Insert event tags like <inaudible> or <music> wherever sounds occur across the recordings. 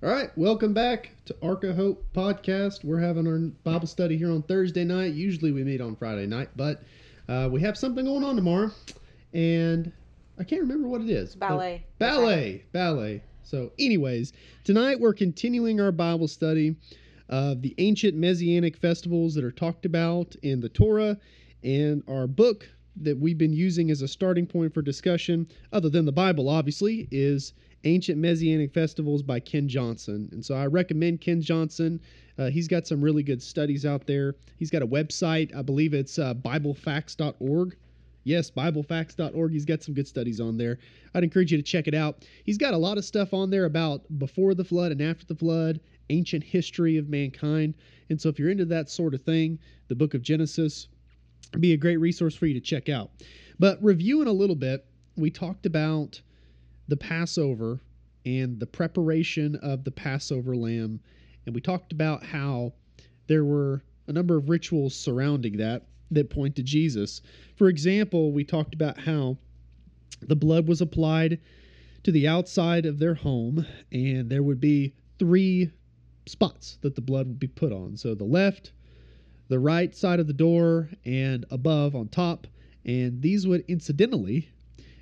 All right, welcome back to of Hope podcast. We're having our Bible study here on Thursday night. Usually we meet on Friday night, but uh, we have something going on tomorrow, and I can't remember what it is. Ballet. Ballet, ballet. So, anyways, tonight we're continuing our Bible study of the ancient Messianic festivals that are talked about in the Torah, and our book that we've been using as a starting point for discussion, other than the Bible, obviously, is Ancient Messianic Festivals by Ken Johnson. And so I recommend Ken Johnson. Uh, he's got some really good studies out there. He's got a website, I believe it's uh, BibleFacts.org. Yes, BibleFacts.org. He's got some good studies on there. I'd encourage you to check it out. He's got a lot of stuff on there about before the flood and after the flood, ancient history of mankind. And so if you're into that sort of thing, the book of Genesis be a great resource for you to check out. But reviewing a little bit, we talked about the Passover and the preparation of the Passover lamb. And we talked about how there were a number of rituals surrounding that that point to Jesus. For example, we talked about how the blood was applied to the outside of their home, and there would be three spots that the blood would be put on. So the left, the right side of the door, and above on top. And these would incidentally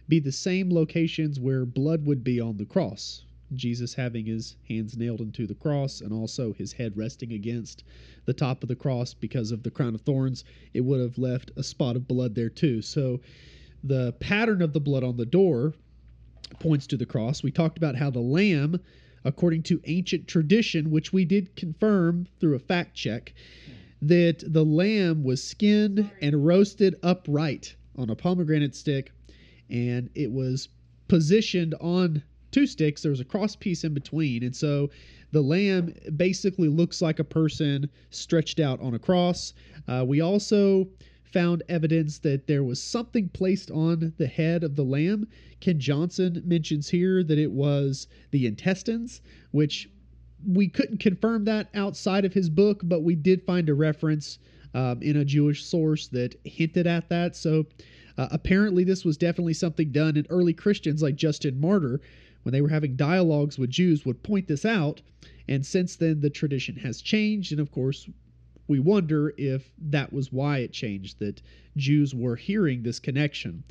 be the same locations where blood would be on the cross. Jesus having his hands nailed into the cross and also his head resting against the top of the cross because of the crown of thorns, it would have left a spot of blood there too. So the pattern of the blood on the door points to the cross. We talked about how the lamb, according to ancient tradition, which we did confirm through a fact check, that the lamb was skinned and roasted upright on a pomegranate stick and it was positioned on two sticks. There was a cross piece in between. And so the lamb basically looks like a person stretched out on a cross. Uh, we also found evidence that there was something placed on the head of the lamb. Ken Johnson mentions here that it was the intestines, which we couldn't confirm that outside of his book, but we did find a reference um, in a Jewish source that hinted at that. So uh, apparently, this was definitely something done, and early Christians like Justin Martyr, when they were having dialogues with Jews, would point this out. And since then, the tradition has changed, and of course, we wonder if that was why it changed, that Jews were hearing this connection,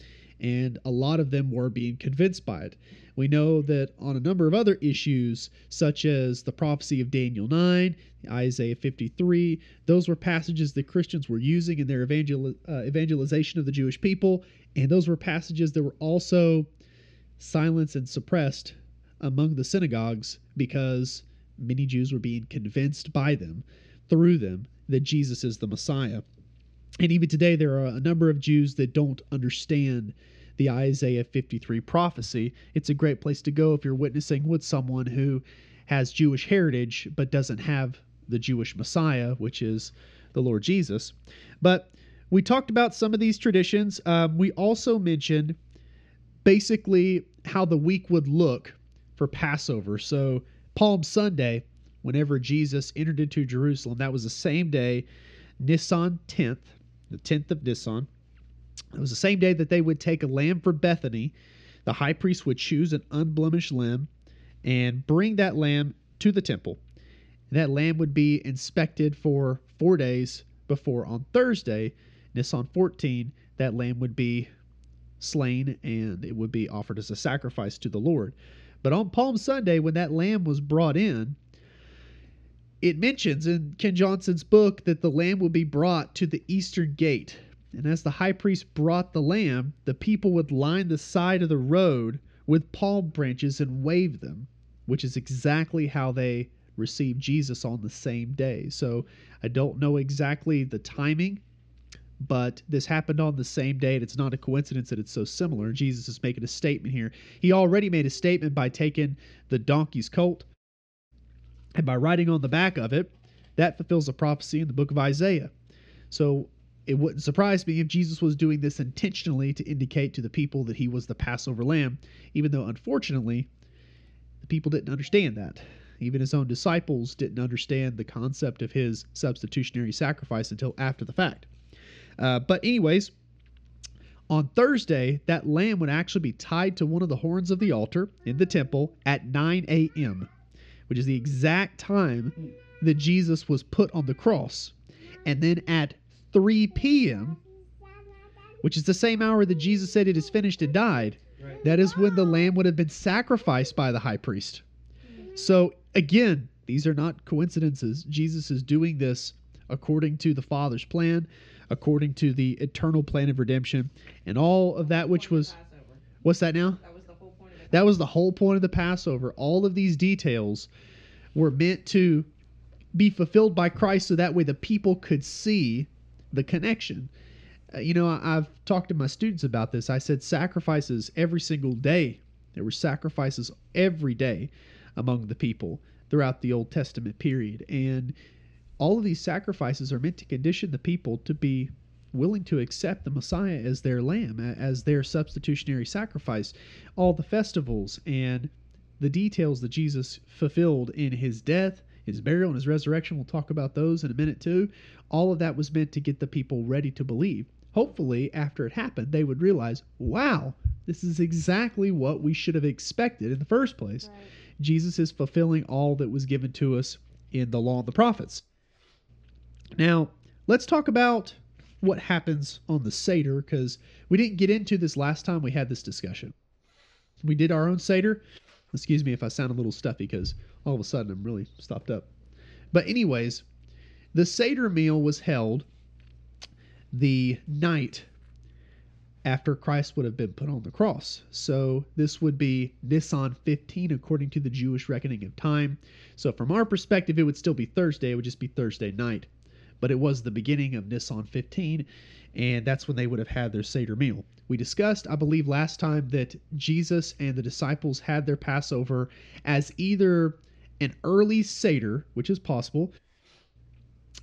and a lot of them were being convinced by it. We know that on a number of other issues, such as the prophecy of Daniel 9, Isaiah 53, those were passages that Christians were using in their evangel- uh, evangelization of the Jewish people, and those were passages that were also silenced and suppressed among the synagogues because many Jews were being convinced by them, through them, that Jesus is the Messiah. And even today, there are a number of Jews that don't understand the Isaiah 53 prophecy. It's a great place to go if you're witnessing with someone who has Jewish heritage but doesn't have the Jewish Messiah, which is the Lord Jesus. But we talked about some of these traditions. Um, we also mentioned basically how the week would look for Passover. So, Palm Sunday, whenever Jesus entered into Jerusalem, that was the same day, Nisan 10th, the 10th of Nisan. It was the same day that they would take a lamb for Bethany. The high priest would choose an unblemished lamb and bring that lamb to the temple. That lamb would be inspected for four days before on Thursday, Nisan 14, that lamb would be slain and it would be offered as a sacrifice to the Lord. But on Palm Sunday, when that lamb was brought in, it mentions in Ken Johnson's book that the lamb would be brought to the eastern gate. And as the high priest brought the lamb, the people would line the side of the road with palm branches and wave them, which is exactly how they received Jesus on the same day. So I don't know exactly the timing, but this happened on the same day, and it's not a coincidence that it's so similar. Jesus is making a statement here. He already made a statement by taking the donkey's colt and by writing on the back of it, that fulfills a prophecy in the book of Isaiah. So it wouldn't surprise me if Jesus was doing this intentionally to indicate to the people that he was the Passover lamb, even though unfortunately the people didn't understand that. Even his own disciples didn't understand the concept of his substitutionary sacrifice until after the fact. Uh, but, anyways, on Thursday, that lamb would actually be tied to one of the horns of the altar in the temple at 9 a.m., which is the exact time that Jesus was put on the cross. And then at 3 p.m., which is the same hour that Jesus said it is finished and died, Right. that is when the lamb would have been sacrificed by the high priest. So again, these are not coincidences. Jesus is doing this according to the Father's plan, according to the eternal plan of redemption, and all of that which was what's that now? That was the whole point of it. That was the whole point of the Passover. All of these details were meant to be fulfilled by Christ so that way the people could see the connection. Uh, you know, I've talked to my students about this. I said sacrifices every single day. There were sacrifices every day among the people throughout the Old Testament period. And all of these sacrifices are meant to condition the people to be willing to accept the Messiah as their lamb, as their substitutionary sacrifice. All the festivals and the details that Jesus fulfilled in his death, his burial, and his resurrection, we'll talk about those in a minute too. All of that was meant to get the people ready to believe. Hopefully, after it happened, they would realize, wow, this is exactly what we should have expected in the first place. Right. Jesus is fulfilling all that was given to us in the law and the prophets. Now, let's talk about what happens on the Seder because we didn't get into this last time we had this discussion. We did our own Seder. Excuse me if I sound a little stuffy because all of a sudden I'm really stopped up. But, anyways, the Seder meal was held the night after Christ would have been put on the cross. So this would be Nisan 15 according to the Jewish reckoning of time. So from our perspective, it would still be Thursday. It would just be Thursday night. But it was the beginning of Nisan 15, and that's when they would have had their Seder meal. We discussed, I believe, last time that Jesus and the disciples had their Passover as either an early Seder, which is possible,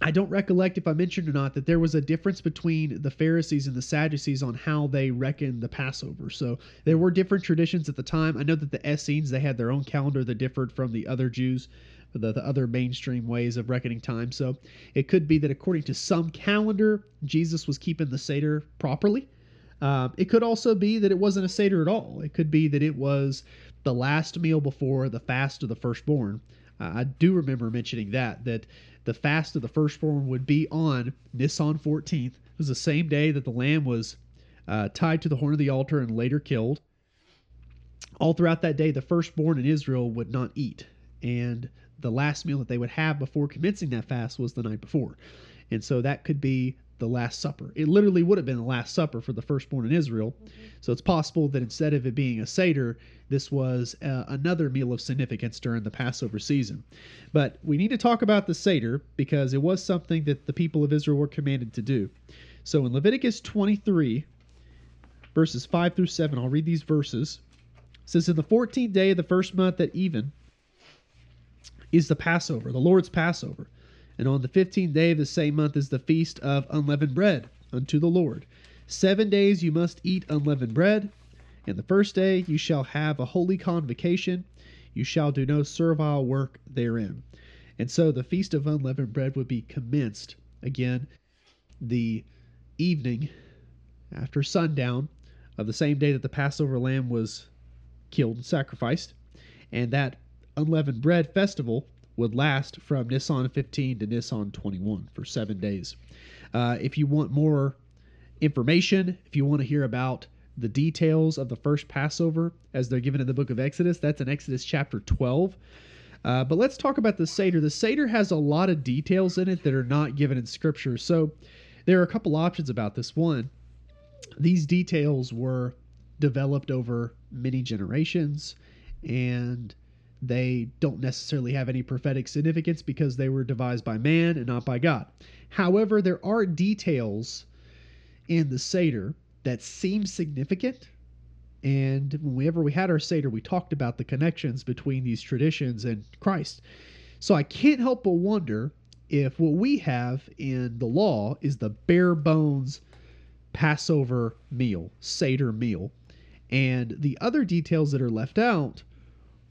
I don't recollect if I mentioned or not that there was a difference between the Pharisees and the Sadducees on how they reckoned the Passover. So there were different traditions at the time. I know that the Essenes they had their own calendar that differed from the other Jews, the, the other mainstream ways of reckoning time. So it could be that according to some calendar, Jesus was keeping the Seder properly. Um, it could also be that it wasn't a Seder at all. It could be that it was the last meal before the fast of the firstborn. Uh, I do remember mentioning that that the fast of the firstborn would be on Nisan 14th. It was the same day that the lamb was uh, tied to the horn of the altar and later killed. All throughout that day, the firstborn in Israel would not eat, and the last meal that they would have before commencing that fast was the night before. And so that could be the Last Supper. It literally would have been the Last Supper for the firstborn in Israel. So it's possible that instead of it being a Seder, this was uh, another meal of significance during the Passover season. But we need to talk about the Seder because it was something that the people of Israel were commanded to do. So in Leviticus 23, verses 5 through 7, I'll read these verses. It says, In the 14th day of the first month at even is the Passover, the Lord's Passover. And on the fifteenth day of the same month is the feast of unleavened bread unto the Lord. Seven days you must eat unleavened bread. And the first day you shall have a holy convocation. You shall do no servile work therein. And so the feast of unleavened bread would be commenced again the evening after sundown of the same day that the Passover lamb was killed and sacrificed. And that unleavened bread festival would last from Nisan 15 to Nisan 21 for seven days. Uh, if you want more information, if you want to hear about the details of the first Passover as they're given in the book of Exodus, that's in Exodus chapter 12. Uh, but let's talk about the Seder. The Seder has a lot of details in it that are not given in Scripture. So there are a couple options about this. One, these details were developed over many generations and they don't necessarily have any prophetic significance because they were devised by man and not by God. However, there are details in the Seder that seem significant. And whenever we had our Seder, we talked about the connections between these traditions and Christ. So I can't help but wonder if what we have in the law is the bare bones Passover meal, Seder meal, and the other details that are left out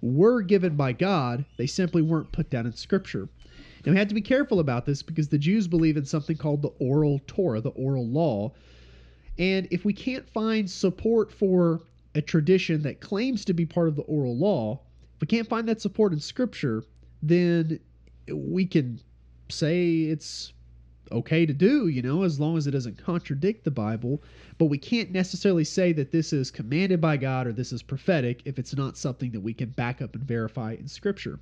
were given by God, they simply weren't put down in Scripture. Now, we have to be careful about this because the Jews believe in something called the oral Torah, the oral law. And if we can't find support for a tradition that claims to be part of the oral law, if we can't find that support in Scripture, then we can say it's okay to do, you know, as long as it doesn't contradict the Bible. But we can't necessarily say that this is commanded by God or this is prophetic if it's not something that we can back up and verify in Scripture.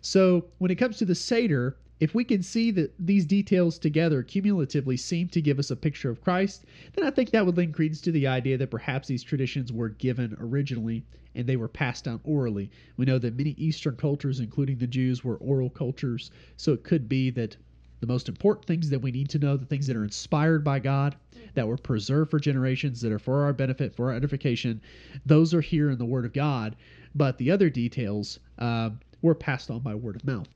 So when it comes to the Seder, if we can see that these details together cumulatively seem to give us a picture of Christ, then I think that would lend credence to the idea that perhaps these traditions were given originally and they were passed down orally. We know that many Eastern cultures, including the Jews, were oral cultures, so it could be that the most important things that we need to know, the things that are inspired by God, that were preserved for generations, that are for our benefit, for our edification, those are here in the Word of God. But the other details uh, were passed on by word of mouth.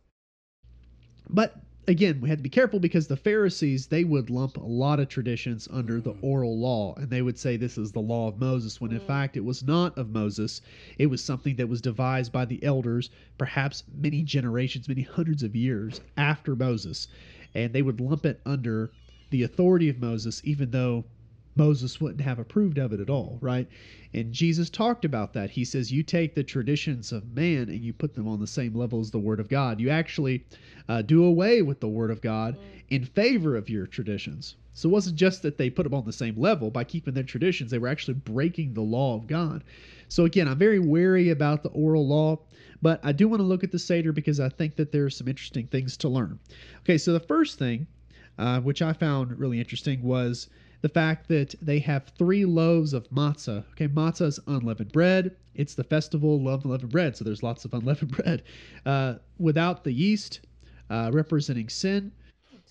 But again, we had to be careful because the Pharisees, they would lump a lot of traditions under the oral law, and they would say this is the law of Moses, when in fact it was not of Moses. It was something that was devised by the elders, perhaps many generations, many hundreds of years after Moses. And they would lump it under the authority of Moses, even though Moses wouldn't have approved of it at all, right? And Jesus talked about that. He says, You take the traditions of man and you put them on the same level as the Word of God. You actually uh, do away with the Word of God in favor of your traditions. So it wasn't just that they put them on the same level by keeping their traditions, they were actually breaking the law of God. So again, I'm very wary about the oral law, but I do want to look at the Seder because I think that there are some interesting things to learn. Okay, so the first thing, uh, which I found really interesting, was the fact that they have three loaves of matzah. Okay, matzah is unleavened bread. It's the festival of unleavened bread, so there's lots of unleavened <laughs> bread. Uh, without the yeast, uh, representing sin.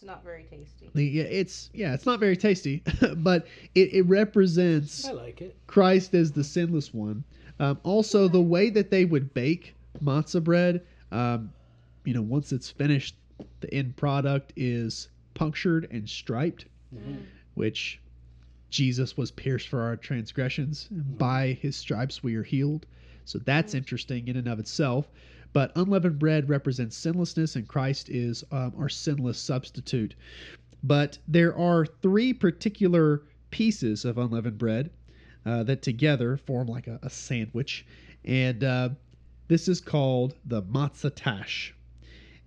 It's not very tasty. The, yeah, it's yeah, it's not very tasty, <laughs> but it, it represents I like it. Christ as the sinless one. Um, also, the way that they would bake matzah bread, um, you know, once it's finished, the end product is punctured and striped, which Jesus was pierced for our transgressions. And by his stripes we are healed. So that's interesting in and of itself. But unleavened bread represents sinlessness, and Christ is um, our sinless substitute. But there are three particular pieces of unleavened bread uh, that together form like a, a sandwich. And uh, this is called the matzah tash.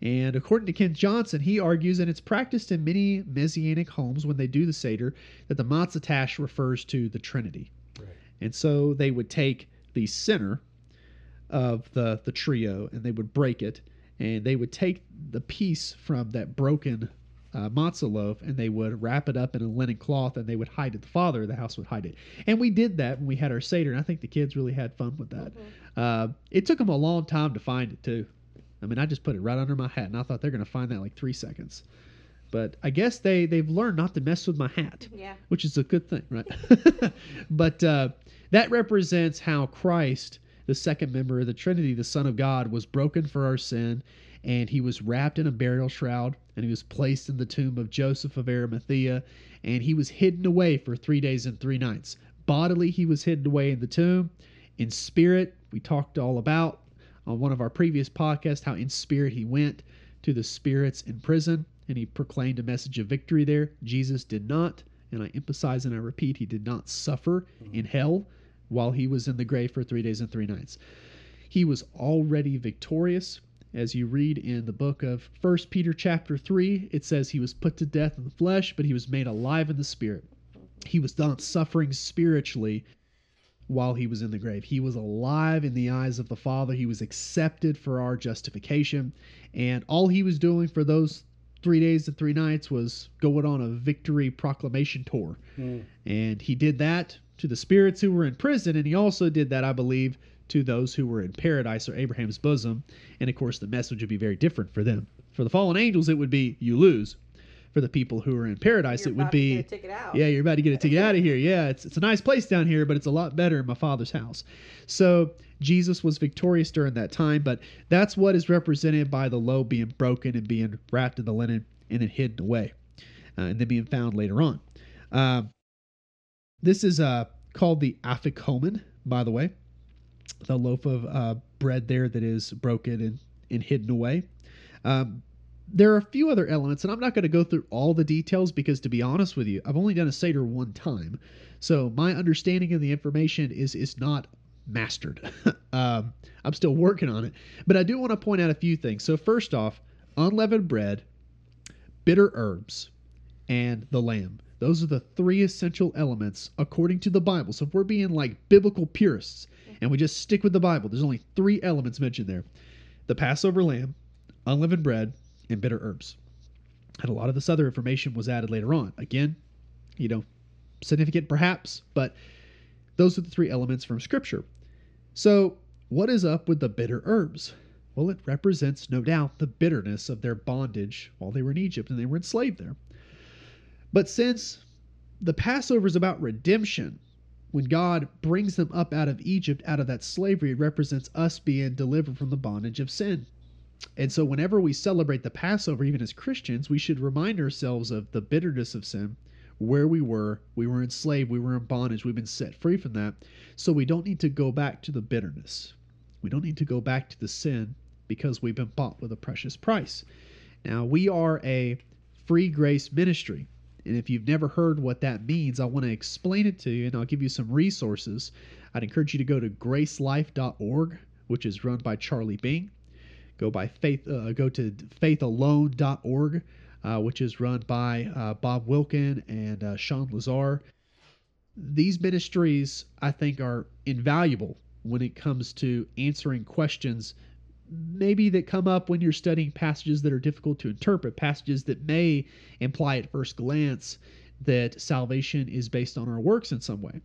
And according to Ken Johnson, he argues, and it's practiced in many Messianic homes when they do the Seder, that the matzah tash refers to the Trinity. Right. And so they would take the center of the, the trio and they would break it, and they would take the piece from that broken uh, matzah loaf and they would wrap it up in a linen cloth and they would hide it. The father of the house would hide it. And we did that when we had our Seder, and I think the kids really had fun with that. Uh, it took them a long time to find it, too. I mean, I just put it right under my hat, and I thought they're going to find that in like three seconds. But I guess they they've learned not to mess with my hat, Yeah. which is a good thing, right? <laughs> but uh, that represents how Christ, the second member of the Trinity, the Son of God, was broken for our sin, and he was wrapped in a burial shroud, and he was placed in the tomb of Joseph of Arimathea, and he was hidden away for three days and three nights. Bodily, he was hidden away in the tomb. In spirit, we talked all about on one of our previous podcasts how in spirit he went to the spirits in prison and he proclaimed a message of victory there. Jesus did not, and I emphasize and I repeat, he did not suffer in hell while he was in the grave for three days and three nights. He was already victorious. As you read in the book of First Peter chapter 3, it says he was put to death in the flesh, but he was made alive in the spirit. He was not suffering spiritually while he was in the grave. He was alive in the eyes of the Father. He was accepted for our justification. And all he was doing for those three days and three nights was going on a victory proclamation tour. Hmm. And he did that to the spirits who were in prison. And he also did that, I believe, to those who were in paradise or Abraham's bosom. And of course, the message would be very different for them. For the fallen angels, it would be, you lose. For the people who are in paradise, You're it would be, get a ticket out. yeah, you're about to get a ticket out of here. Yeah, it's, it's a nice place down here, but it's a lot better in my father's house. So Jesus was victorious during that time, but that's what is represented by the loaf being broken and being wrapped in the linen and then hidden away, uh, and then being found later on. Um, this is uh, called the afikomen, by the way, the loaf of uh, bread there that is broken and, and hidden away. Um, there are a few other elements, and I'm not going to go through all the details because, to be honest with you, I've only done a Seder one time. So my understanding of the information is is not mastered. <laughs> um, I'm still working on it, but I do want to point out a few things. So first off, unleavened bread, bitter herbs, and the lamb. Those are the three essential elements according to the Bible. So if we're being like biblical purists and we just stick with the Bible, there's only three elements mentioned there the Passover lamb, unleavened bread, and bitter herbs. And a lot of this other information was added later on. Again, you know, significant perhaps, but those are the three elements from Scripture. So, what is up with the bitter herbs? Well, it represents, no doubt, the bitterness of their bondage while they were in Egypt and they were enslaved there. But since the Passover is about redemption, when God brings them up out of Egypt, out of that slavery, it represents us being delivered from the bondage of sin. And so, whenever we celebrate the Passover, even as Christians, we should remind ourselves of the bitterness of sin, where we were. We were enslaved, we were in bondage, we've been set free from that. So, we don't need to go back to the bitterness. We don't need to go back to the sin because we've been bought with a precious price. Now, we are a free grace ministry. And if you've never heard what that means, I want to explain it to you and I'll give you some resources. I'd encourage you to go to gracelife.org, which is run by Charlie Bing. Go by faith. Uh, go to faithalone.org, uh, which is run by uh, Bob Wilkin and uh, Shawn Lazar. These ministries, I think, are invaluable when it comes to answering questions maybe that come up when you're studying passages that are difficult to interpret, passages that may imply at first glance that salvation is based on our works in some way.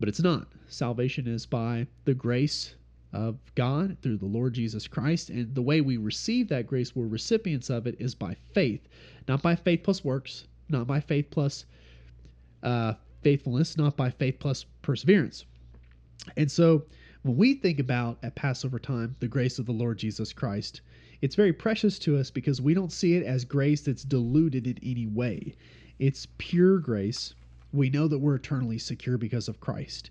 But it's not. Salvation is by the grace of God through the Lord Jesus Christ. And the way we receive that grace, we're recipients of it, is by faith. Not by faith plus works, not by faith plus uh, faithfulness, not by faith plus perseverance. And so when we think about at Passover time the grace of the Lord Jesus Christ, it's very precious to us because we don't see it as grace that's diluted in any way. It's pure grace. We know that we're eternally secure because of Christ.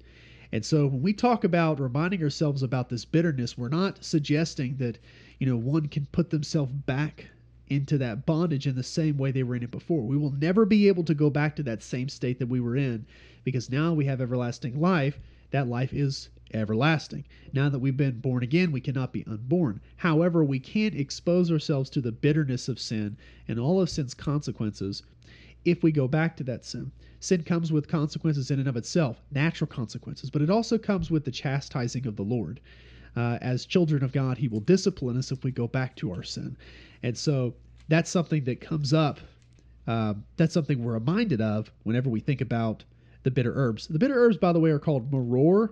And so when we talk about reminding ourselves about this bitterness, we're not suggesting that, you know, one can put themselves back into that bondage in the same way they were in it before. We will never be able to go back to that same state that we were in because now we have everlasting life. That life is everlasting. Now that we've been born again, we cannot be unborn. However, we can expose ourselves to the bitterness of sin and all of sin's consequences if we go back to that sin. Sin comes with consequences in and of itself, natural consequences, but it also comes with the chastising of the Lord. Uh, as children of God, He will discipline us if we go back to our sin. And so that's something that comes up. Uh, that's something we're reminded of whenever we think about the bitter herbs. The bitter herbs, by the way, are called maror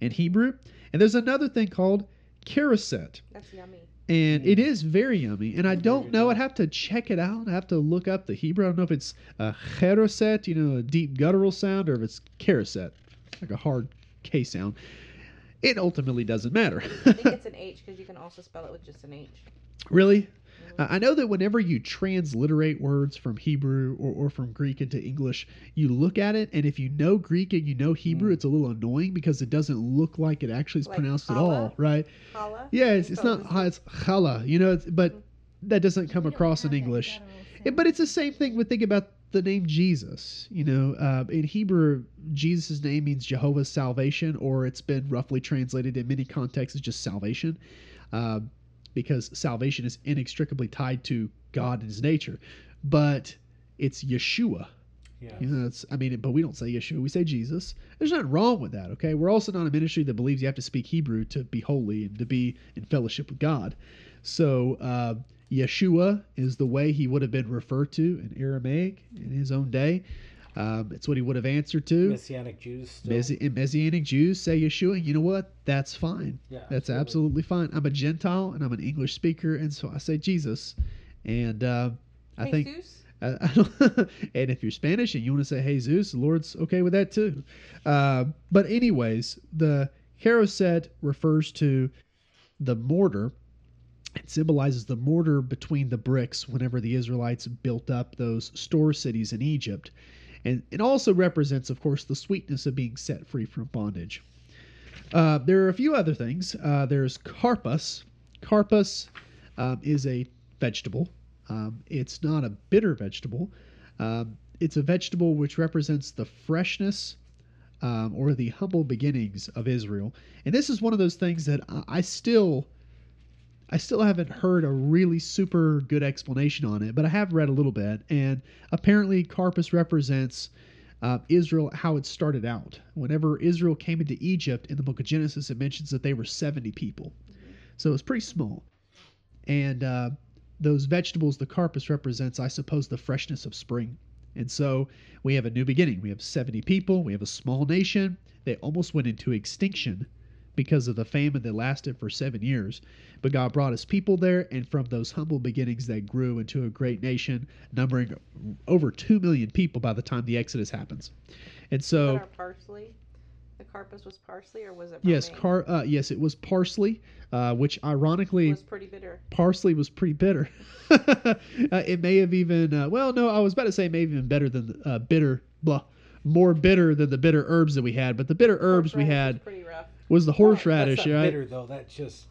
in Hebrew. And there's another thing called charoset. That's yummy. And it is very yummy. And I don't know. I'd have to check it out. I have to look up the Hebrew. I don't know if it's a cheroset, you know, a deep guttural sound, or if it's charoset, like a hard K sound. It ultimately doesn't matter. I think <laughs> it's an H because you can also spell it with just an H. really? Uh, I know that whenever you transliterate words from Hebrew or, or from Greek into English, you look at it, and if you know Greek and you know Hebrew, Mm. it's a little annoying because it doesn't look like it actually is Like pronounced at all, right? Challah. Yeah, it's, it's not ha, it's challah, you know, it's, but that doesn't come across in English. Yeah, but it's the same thing with think about the name Jesus. You know, uh, in Hebrew, Jesus' name means Jehovah's salvation, or it's been roughly translated in many contexts as just salvation, uh, because salvation is inextricably tied to God and His nature. But it's Yeshua. Yeah. You know, it's, I mean, but we don't say Yeshua, we say Jesus. There's nothing wrong with that, okay? We're also not a ministry that believes you have to speak Hebrew to be holy and to be in fellowship with God. So, uh, Yeshua is the way he would have been referred to in Aramaic in his own day. Um, it's what he would have answered to. Messianic Jews. Still. Messi- Messianic Jews say Yeshua. You know what? That's fine. yeah, That's absolutely fine. I'm a Gentile and I'm an English speaker, and so I say Jesus. And uh, I think Jesus? I, <laughs> I don't, and if you're Spanish and you want to say Jesus, the Lord's okay with that too. Uh, but anyways, the caroset refers to the mortar. It symbolizes the mortar between the bricks whenever the Israelites built up those store cities in Egypt. And it also represents, of course, the sweetness of being set free from bondage. Uh, there are a few other things. Uh, there's karpas. Karpas um, is a vegetable. Um, it's not a bitter vegetable. Um, it's a vegetable which represents the freshness um, or the humble beginnings of Israel. And this is one of those things that I, I still. I still haven't heard a really super good explanation on it, but I have read a little bit, and apparently Karpas represents uh, Israel, how it started out. Whenever Israel came into Egypt in the book of Genesis, it mentions that they were 70 people. So it was pretty small. And uh, those vegetables, the karpas represents, I suppose, the freshness of spring. And so we have a new beginning. We have 70 people. We have a small nation. They almost went into extinction because of the famine that lasted for seven years. But God brought his people there, and from those humble beginnings, they grew into a great nation, numbering over 2 million people by the time the Exodus happens. And so. Parsley, the karpas was parsley, or was it? Yes, car. Uh, yes, it was parsley, uh, which ironically, It was pretty bitter. parsley was pretty bitter. <laughs> uh, it may have even. Uh, well, no, I was about to say maybe even better than uh, bitter. Blah, more bitter than the bitter herbs that we had. But the bitter herbs we had pretty rough. Was the That's horseradish, not right? bitter though. That's just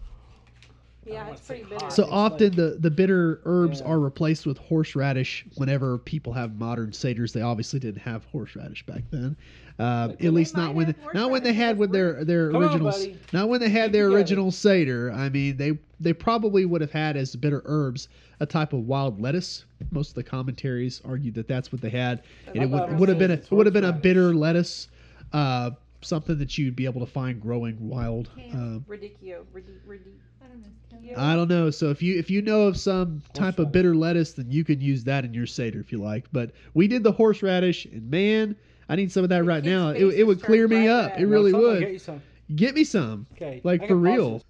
Yeah, it's pretty bitter. So It's often like- the, the bitter herbs Yeah. are replaced with horseradish whenever people have modern seders. They obviously didn't have horseradish back then. Um, Like, at least not when have not when they had with their their Come original buddy. not when they had Keep their together. original seder. I mean they they probably would have had as bitter herbs a type of wild lettuce. Most of the commentaries argue that that's what they had, and it would would have been a, it would have been a bitter lettuce, uh, something that you'd be able to find growing wild. Um, Radicchio. Radi- radi- I don't know. I don't know. So if you if you know of some type of bitter lettuce, then you can use that in your seder if you like. But we did the horseradish, and man, I need some of that The right now. It, it would clear me bright up. red. It really No, someone would. Get you some. Get me some. Okay. Like, for real. pulses.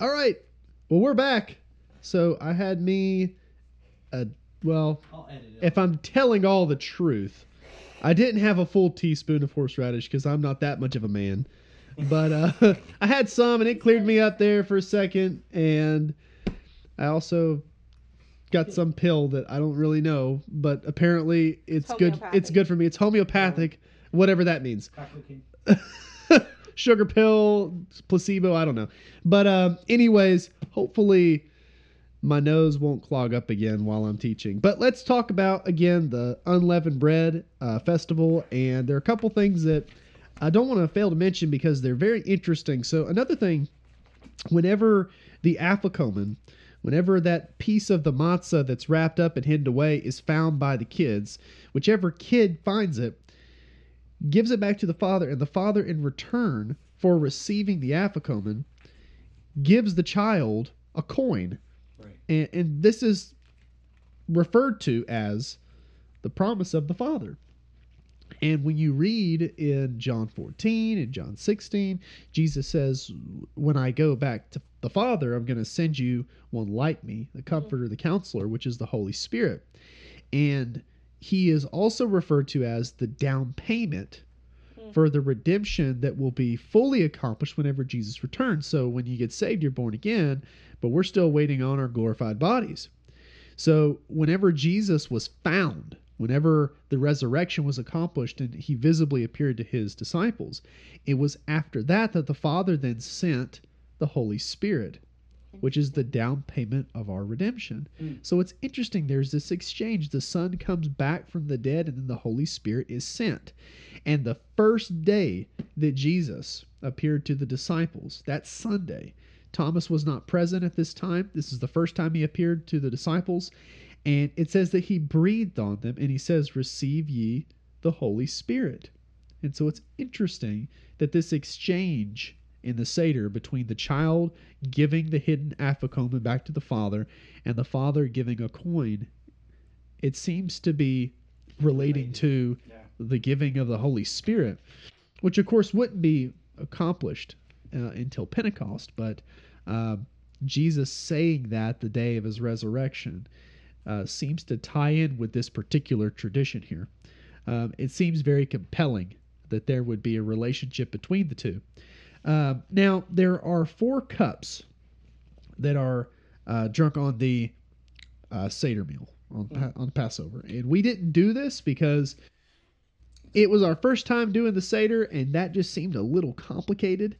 All right. Well, we're back. So I had me, a well, I'll edit it. if I'm telling all the truth, I didn't have a full teaspoon of horseradish because I'm not that much of a man. But uh, <laughs> I had some, and it cleared me up there for a second. And I also got some pill that I don't really know, but apparently it's good. It's good for me. It's homeopathic, whatever that means. <laughs> Sugar pill, placebo, I don't know. But um, anyways, hopefully my nose won't clog up again while I'm teaching. But let's talk about again the unleavened bread uh, festival, and there are a couple things that I don't want to fail to mention because they're very interesting. So another thing, whenever the afikomen, whenever that piece of the matzah that's wrapped up and hidden away is found by the kids, whichever kid finds it gives it back to the father, and the father, in return for receiving the afikomen, gives the child a coin. Right. And, and this is referred to as the promise of the father. And when you read in John 14 and John 16, Jesus says, When I go back to the Father, I'm going to send you one like me, the mm-hmm. Comforter, the Counselor, which is the Holy Spirit. And he is also referred to as the down payment for the redemption that will be fully accomplished whenever Jesus returns. So when you get saved, you're born again, but we're still waiting on our glorified bodies. So whenever Jesus was found, whenever the resurrection was accomplished and he visibly appeared to his disciples, it was after that that the Father then sent the Holy Spirit, which is the down payment of our redemption. Mm. So it's interesting. There's this exchange. The Son comes back from the dead, and then the Holy Spirit is sent. And the first day that Jesus appeared to the disciples, that Sunday, Thomas was not present at this time. This is the first time he appeared to the disciples. And it says that he breathed on them and he says, Receive ye the Holy Spirit. And so it's interesting that this exchange in the Seder between the child giving the hidden afikomen back to the father and the father giving a coin, it seems to be relating to Yeah. the giving of the Holy Spirit, which of course wouldn't be accomplished uh, until Pentecost, but uh, Jesus saying that the day of his resurrection uh, seems to tie in with this particular tradition here. Um, it seems very compelling that there would be a relationship between the two. Uh, now, there are four cups that are uh, drunk on the uh, Seder meal on, pa- on Passover. And we didn't do this because it was our first time doing the Seder, and that just seemed a little complicated.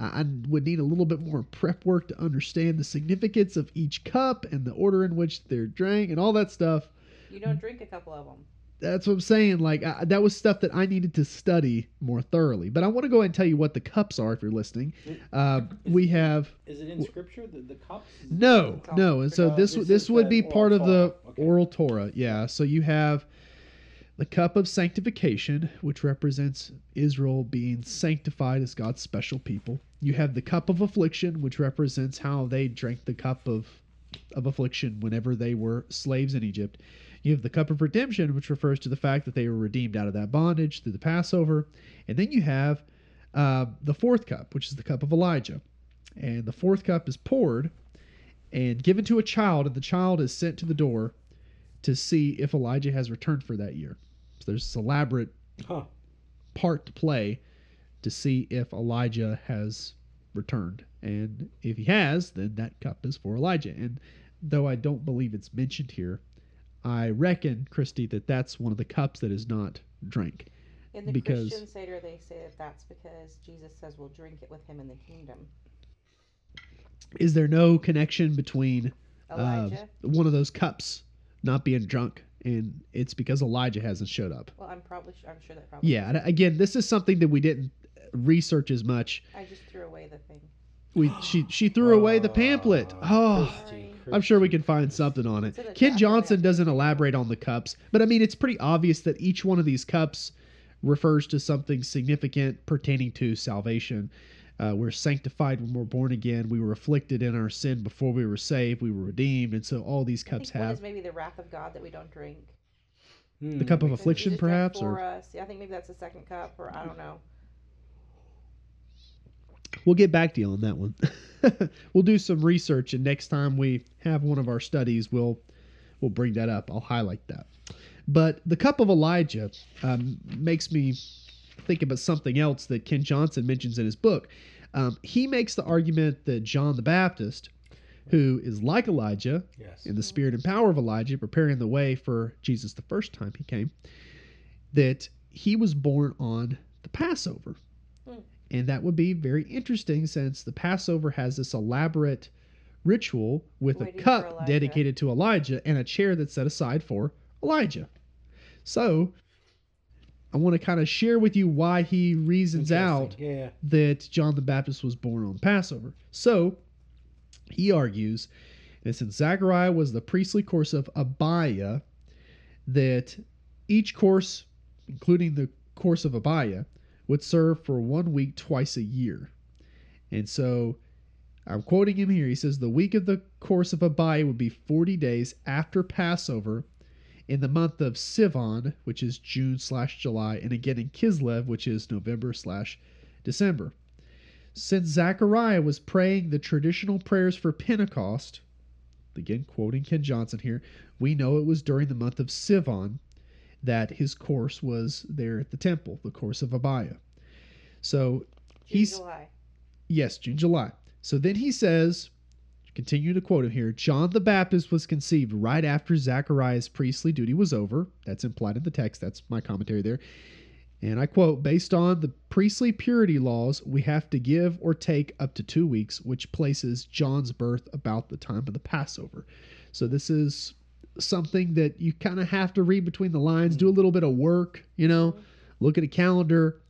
I would need a little bit more prep work to understand the significance of each cup and the order in which they're drank and all that stuff. You don't drink a couple of them. That's what I'm saying. Like I, that was stuff that I needed to study more thoroughly. But I want to go ahead and tell you what the cups are if you're listening. Uh, we have Is it in scripture? The, the cups? no, all- no, and so this this this would be part of the Okay. oral Torah. Yeah. So you have the cup of sanctification, which represents Israel being sanctified as God's special people. You have the cup of affliction, which represents how they drank the cup of of affliction whenever they were slaves in Egypt. You have the cup of redemption, which refers to the fact that they were redeemed out of that bondage through the Passover. And then you have uh, the fourth cup, which is the cup of Elijah. And the fourth cup is poured and given to a child, and the child is sent to the door to see if Elijah has returned for that year. So there's this elaborate Huh. part to play to see if Elijah has returned. And if he has, then that cup is for Elijah. And though I don't believe it's mentioned here, I reckon, Christy, that that's one of the cups that is not drank. In the Because- Christian Seder, they say that that's because Jesus says we'll drink it with him in the kingdom. Is there no connection between uh, one of those cups not being drunk and it's because Elijah hasn't showed up? well, I'm probably su- I'm sure that probably. Yeah, and again, this is something that we didn't research as much. I just threw away the thing. We she she threw away the pamphlet. Oh, Christy, I'm sure we can find something on it. It's in the Ken Johnson doesn't elaborate on the cups, but I mean it's pretty obvious that each one of these cups refers to something significant pertaining to salvation. Uh, we're sanctified when we're born again. We were afflicted in our sin before we were saved. We were redeemed, and so all these I cups think one have is maybe the wrath of God that we don't drink. Hmm. the cup of Because affliction, perhaps, for or us. Yeah, I think maybe that's the second cup, or I don't know. We'll get back to you on that one. <laughs> we'll do some research, and next time we have one of our studies, we'll we'll bring that up. I'll highlight that. But the cup of Elijah um, makes me think about something else that Ken Johnson mentions in his book. Um, he makes the argument that John the Baptist, who is like Elijah Yes. in the spirit and power of Elijah, preparing the way for Jesus the first time he came, that he was born on the Passover. And that would be very interesting since the Passover has this elaborate ritual with Waiting a cup dedicated to Elijah and a chair that's set aside for Elijah. So I want to kind of share with you why he reasons out Yeah. that John the Baptist was born on Passover. So he argues that since Zechariah was the priestly course of Abiah, that each course, including the course of Abiah, would serve for one week twice a year. And so I'm quoting him here. He says, The week of the course of Abiah would be 40 days after Passover in the month of Sivan, which is June slash July, and again in Kislev, which is November slash December. Since Zechariah was praying the traditional prayers for Pentecost, again quoting Ken Johnson here, we know it was during the month of Sivan that his course was there at the temple, the course of Abiah. So June, he's July. Yes, June, July. So then he says, continue to quote him here John the Baptist was conceived right after Zechariah's priestly duty was over. That's implied in the text. That's my commentary there. And I quote, based on the priestly purity laws, we have to give or take up to two weeks, which places John's birth about the time of the Passover. So this is something that you kind of have to read between the lines, do a little bit of work, you know, look at a calendar.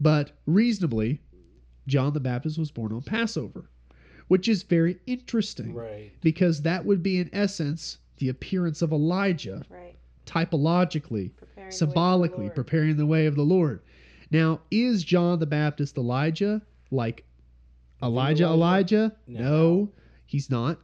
But reasonably, John the Baptist was born on Passover, which is very interesting Right. because that would be, in essence, the appearance of Elijah, Right. typologically, Preparing the the symbolically, preparing the way of the Lord. Now, is John the Baptist Elijah? Like Elijah, Elijah? Elijah? No. No, he's not.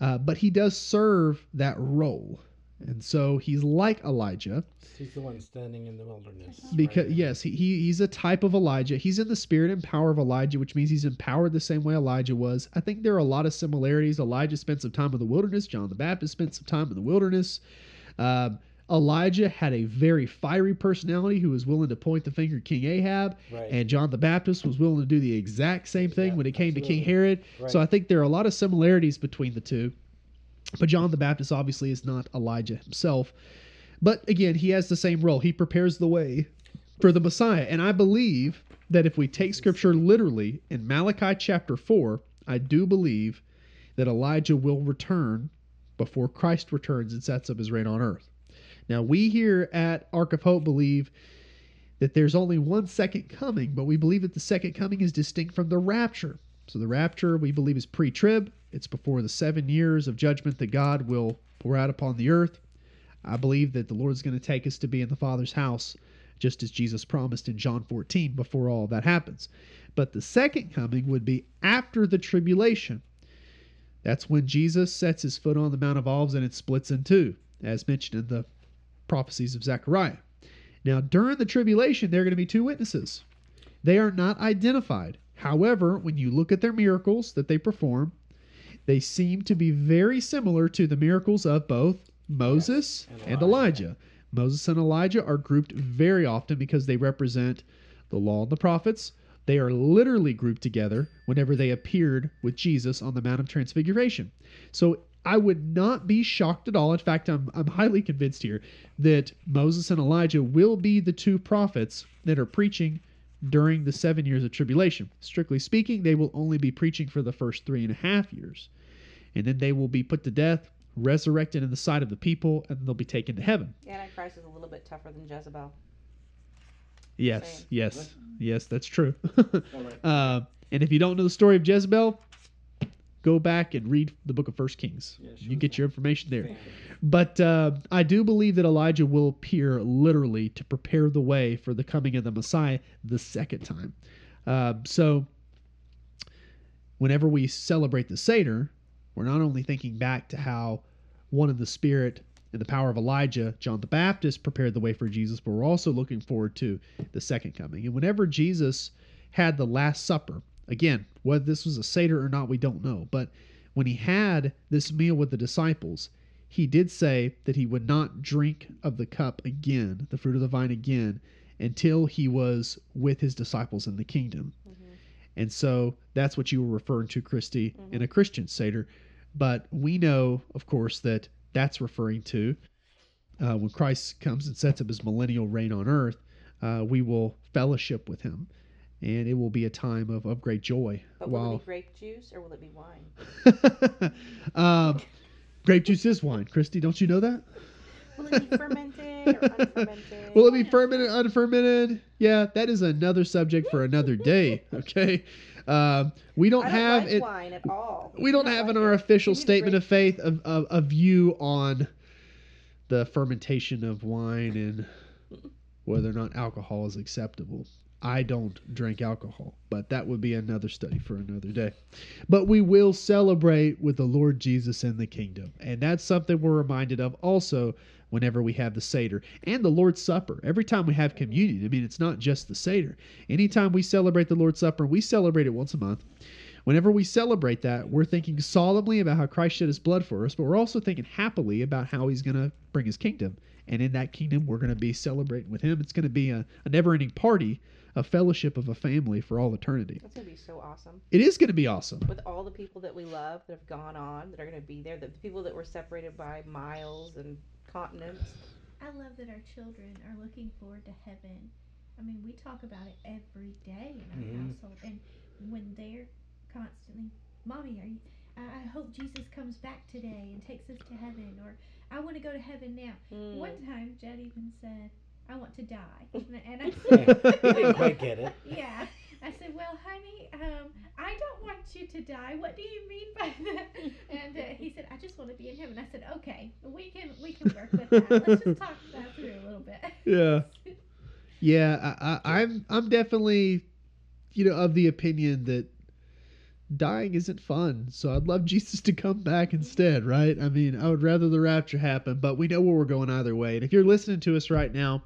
Uh, but he does serve that role. And so he's like Elijah He's the one standing in the wilderness. because right? yes, he, he he's a type of Elijah. He's in the spirit and power of Elijah, which means he's empowered the same way Elijah was. I think there are a lot of similarities. Elijah spent some time in the wilderness. John the Baptist spent some time in the wilderness. Um, Elijah had a very fiery personality who was willing to point the finger at King Ahab, Right. and John the Baptist was willing to do the exact same thing Yeah, when it came to King. Herod. Right. So I think there are a lot of similarities between the two. But John the Baptist obviously is not Elijah himself. But again, he has the same role. He prepares the way for the Messiah. And I believe that if we take scripture literally in Malachi chapter 4, I do believe that Elijah will return before Christ returns and sets up his reign on earth. Now, we here at Ark of Hope believe that there's only one second coming, but we believe that the second coming is distinct from the rapture. So, the rapture we believe is pre trib, it's before the seven years of judgment that God will pour out upon the earth. I believe that the Lord's going to take us to be in the Father's house, just as Jesus promised in John 14 before all that happens. But the second coming would be after the tribulation. That's when Jesus sets his foot on the Mount of Olives and it splits in two, as mentioned in the prophecies of Zechariah. Now, during the tribulation, there are going to be two witnesses. They are not identified. However, when you look at their miracles that they perform, they seem to be very similar to the miracles of both Moses and and Elijah. Elijah. Moses and Elijah are grouped very often because they represent the law and the prophets. They are literally grouped together whenever they appeared with Jesus on the Mount of Transfiguration. So I would not be shocked at all. In fact, I'm, I'm highly convinced here that Moses and Elijah will be the two prophets that are preaching during the seven years of tribulation. Strictly speaking, they will only be preaching for the first three and a half years. And then they will be put to death, resurrected in the sight of the people, and they'll be taken to heaven. Antichrist is a little bit tougher than Jezebel. Yes, Same. yes, yes, that's true. <laughs> Uh, and if you don't know the story of Jezebel, go back and read the book of First Kings. Yeah, you get your information there. <laughs> But uh, I do believe that Elijah will appear literally to prepare the way for the coming of the Messiah the second time. Uh, so, whenever we celebrate the Seder, we're not only thinking back to how one of the Spirit and the power of Elijah, John the Baptist, prepared the way for Jesus, but we're also looking forward to the second coming. And whenever Jesus had the Last Supper, again, whether this was a Seder or not, we don't know. But when he had this meal with the disciples, he did say that he would not drink of the cup again, the fruit of the vine again, until he was with his disciples in the kingdom. And so that's what you were referring to, Christy, in a Christian Seder. But we know, of course, that that's referring to uh, when Christ comes and sets up his millennial reign on earth, uh, we will fellowship with him. And it will be a time of, of great joy. But will it be grape juice or will it be wine? <laughs> um, grape juice is wine. Christy, don't you know that? Will it be fermented or unfermented? Will it be fermented, unfermented? Yeah, that is another subject for another day. <laughs> Okay, um, we don't, I don't have like it. wine at all. We don't have like in our it. official Give me the statement of faith of, of a view on the fermentation of wine and whether or not alcohol is acceptable. I don't drink alcohol, but that would be another study for another day. But we will celebrate with the Lord Jesus in the kingdom. And that's something we're reminded of also whenever we have the Seder and the Lord's Supper. Every time we have communion, I mean, it's not just the Seder. Anytime we celebrate the Lord's Supper, we celebrate it once a month. Whenever we celebrate that, we're thinking solemnly about how Christ shed his blood for us, but we're also thinking happily about how he's going to bring his kingdom. And in that kingdom, we're going to be celebrating with him. It's going to be a, a never ending party, a fellowship of a family for all eternity. That's gonna be so awesome. It is going to be awesome. With all the people that we love that have gone on, that are gonna be there, the, the people that were separated by miles and continents. I love that our children are looking forward to heaven. I mean, we talk about it every day in our Mhm. household, and when they're constantly, "Mommy, are you? I I hope Jesus comes back today and takes us to heaven," or "I want to go to heaven now." Mm. One time, Jed even said, "I want to die," and, <laughs> and I said, I didn't <laughs> quite get it. "Yeah." I said, "Well, honey, um, I don't want you to die. What do you mean by <laughs> that?" And uh, he said, "I just want to be in heaven." I said, "Okay, we can we can work with that. Let's just talk that through a little bit." Yeah. Yeah, I, I, I'm I'm definitely, you know, of the opinion that dying isn't fun. So I'd love Jesus to come back instead, right? I mean, I would rather the rapture happen, but we know where we're going either way. And if you're listening to us right now,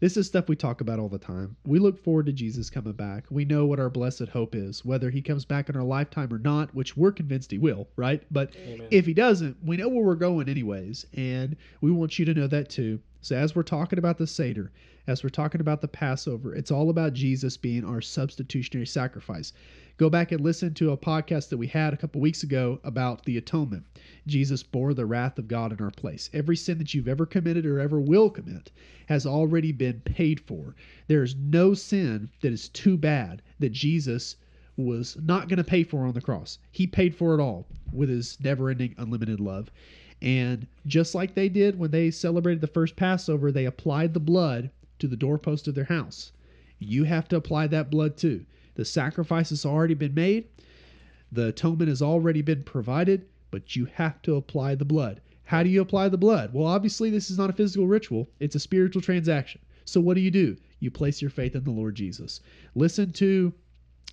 this is stuff we talk about all the time. We look forward to Jesus coming back. We know what our blessed hope is, whether he comes back in our lifetime or not, which we're convinced he will, right? But Amen. if he doesn't, we know where we're going anyways, and we want you to know that too. So as we're talking about the Seder, as we're talking about the Passover, it's all about Jesus being our substitutionary sacrifice. Go back and listen to a podcast that we had a couple weeks ago about the atonement. Jesus bore the wrath of God in our place. Every sin that you've ever committed or ever will commit has already been paid for. There is no sin that is too bad that Jesus was not going to pay for on the cross. He paid for it all with his never ending, unlimited love. And just like they did when they celebrated the first Passover, they applied the blood to the doorpost of their house. You have to apply that blood too. The sacrifice has already been made, the atonement has already been provided, but you have to apply the blood. How do you apply the blood? Well, obviously, this is not a physical ritual, it's a spiritual transaction. So, what do you do? You place your faith in the Lord Jesus. Listen to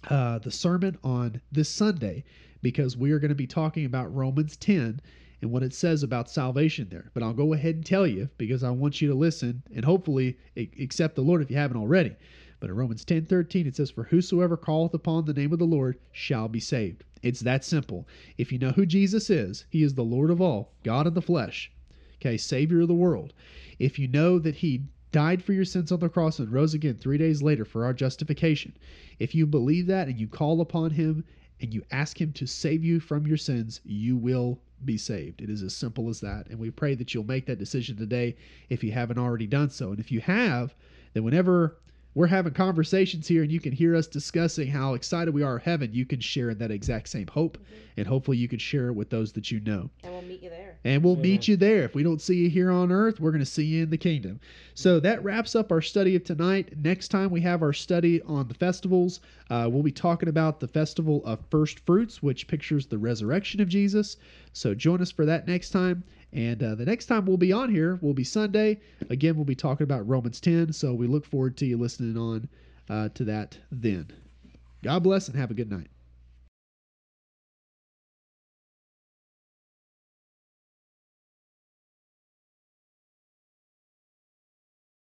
uh, the sermon on this Sunday because we are going to be talking about Romans 10 and what it says about salvation there. But I'll go ahead and tell you because I want you to listen and hopefully accept the Lord if you haven't already. But in Romans 10 13, it says, For whosoever calleth upon the name of the Lord shall be saved. It's that simple. If you know who Jesus is, he is the Lord of all, God in the flesh, okay, Savior of the world. If you know that he died for your sins on the cross and rose again three days later for our justification, if you believe that and you call upon him and you ask him to save you from your sins, you will be saved. It is as simple as that. And we pray that you'll make that decision today if you haven't already done so. And if you have, then whenever we're having conversations here and you can hear us discussing how excited we are of heaven, you can share in that exact same hope. And hopefully you can share it with those that you know. And we'll meet you there. And we'll Amen. meet you there. If we don't see you here on earth, we're going to see you in the kingdom. So that wraps up our study of tonight. Next time we have our study on the festivals. Uh, we'll be talking about the festival of first fruits, which pictures the resurrection of Jesus. So join us for that next time. And uh, the next time we'll be on here will be Sunday. Again, we'll be talking about Romans 10. So we look forward to you listening on uh, to that then. God bless and have a good night.